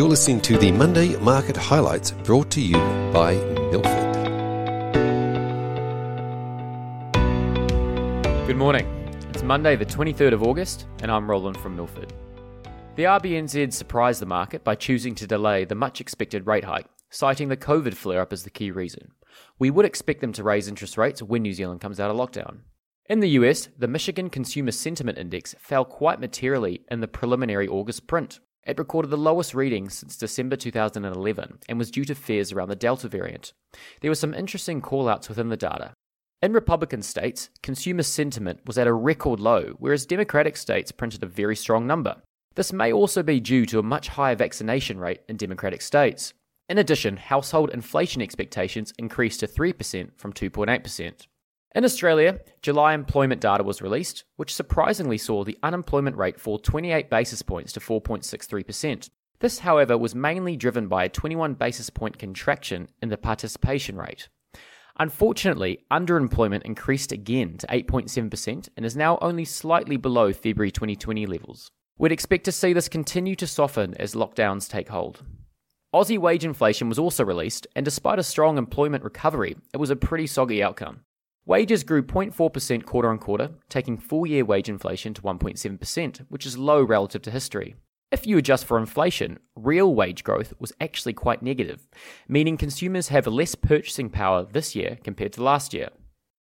You're listening to the Monday Market Highlights brought to you by Milford. Good morning. It's Monday, the 23rd of August, and I'm Roland from Milford. The RBNZ surprised the market by choosing to delay the much expected rate hike, citing the COVID flare up as the key reason. We would expect them to raise interest rates when New Zealand comes out of lockdown. In the US, the Michigan Consumer Sentiment Index fell quite materially in the preliminary August print. It recorded the lowest reading since December 2011 and was due to fears around the Delta variant. There were some interesting callouts within the data. In Republican states, consumer sentiment was at a record low, whereas Democratic states printed a very strong number. This may also be due to a much higher vaccination rate in Democratic states. In addition, household inflation expectations increased to 3% from 2.8%. In Australia, July employment data was released, which surprisingly saw the unemployment rate fall 28 basis points to 4.63%. This, however, was mainly driven by a 21 basis point contraction in the participation rate. Unfortunately, underemployment increased again to 8.7% and is now only slightly below February 2020 levels. We'd expect to see this continue to soften as lockdowns take hold. Aussie wage inflation was also released, and despite a strong employment recovery, it was a pretty soggy outcome. Wages grew 0.4% quarter on quarter, taking full year wage inflation to 1.7%, which is low relative to history. If you adjust for inflation, real wage growth was actually quite negative, meaning consumers have less purchasing power this year compared to last year.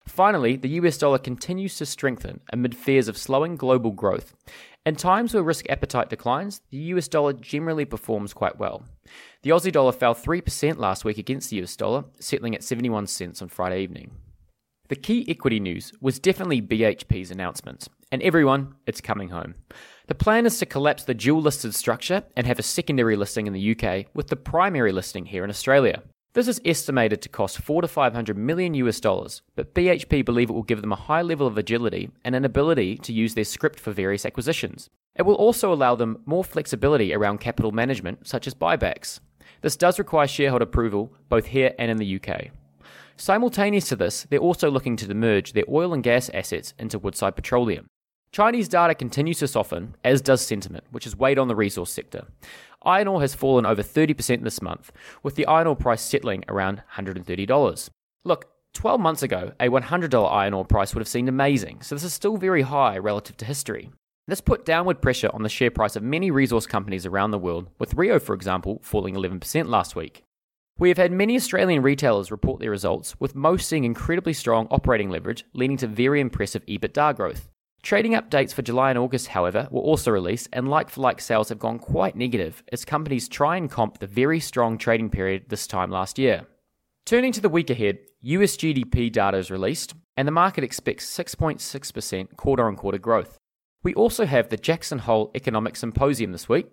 Finally, the US dollar continues to strengthen amid fears of slowing global growth. In times where risk appetite declines, the US dollar generally performs quite well. The Aussie dollar fell 3% last week against the US dollar, settling at 71 cents on Friday evening. The key equity news was definitely BHP's announcement, and everyone, it's coming home. The plan is to collapse the dual listed structure and have a secondary listing in the UK with the primary listing here in Australia. This is estimated to cost 4 to 500 million US dollars, but BHP believe it will give them a high level of agility and an ability to use their script for various acquisitions. It will also allow them more flexibility around capital management, such as buybacks. This does require shareholder approval both here and in the UK. Simultaneous to this, they're also looking to merge their oil and gas assets into Woodside Petroleum. Chinese data continues to soften, as does sentiment, which has weighed on the resource sector. Iron ore has fallen over 30% this month, with the iron ore price settling around $130. Look, 12 months ago, a $100 iron ore price would have seemed amazing, so this is still very high relative to history. This put downward pressure on the share price of many resource companies around the world, with Rio, for example, falling 11% last week. We have had many Australian retailers report their results, with most seeing incredibly strong operating leverage, leading to very impressive EBITDA growth. Trading updates for July and August, however, were also released, and like for like sales have gone quite negative as companies try and comp the very strong trading period this time last year. Turning to the week ahead, US GDP data is released, and the market expects 6.6% quarter on quarter growth. We also have the Jackson Hole Economic Symposium this week.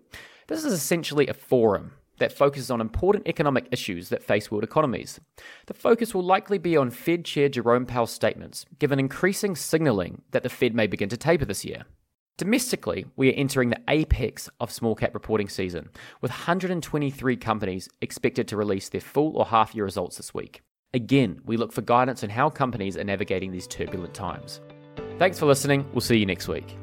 This is essentially a forum that focuses on important economic issues that face world economies. The focus will likely be on Fed Chair Jerome Powell's statements, given increasing signalling that the Fed may begin to taper this year. Domestically, we are entering the apex of small cap reporting season, with 123 companies expected to release their full or half year results this week. Again, we look for guidance on how companies are navigating these turbulent times. Thanks for listening. We'll see you next week.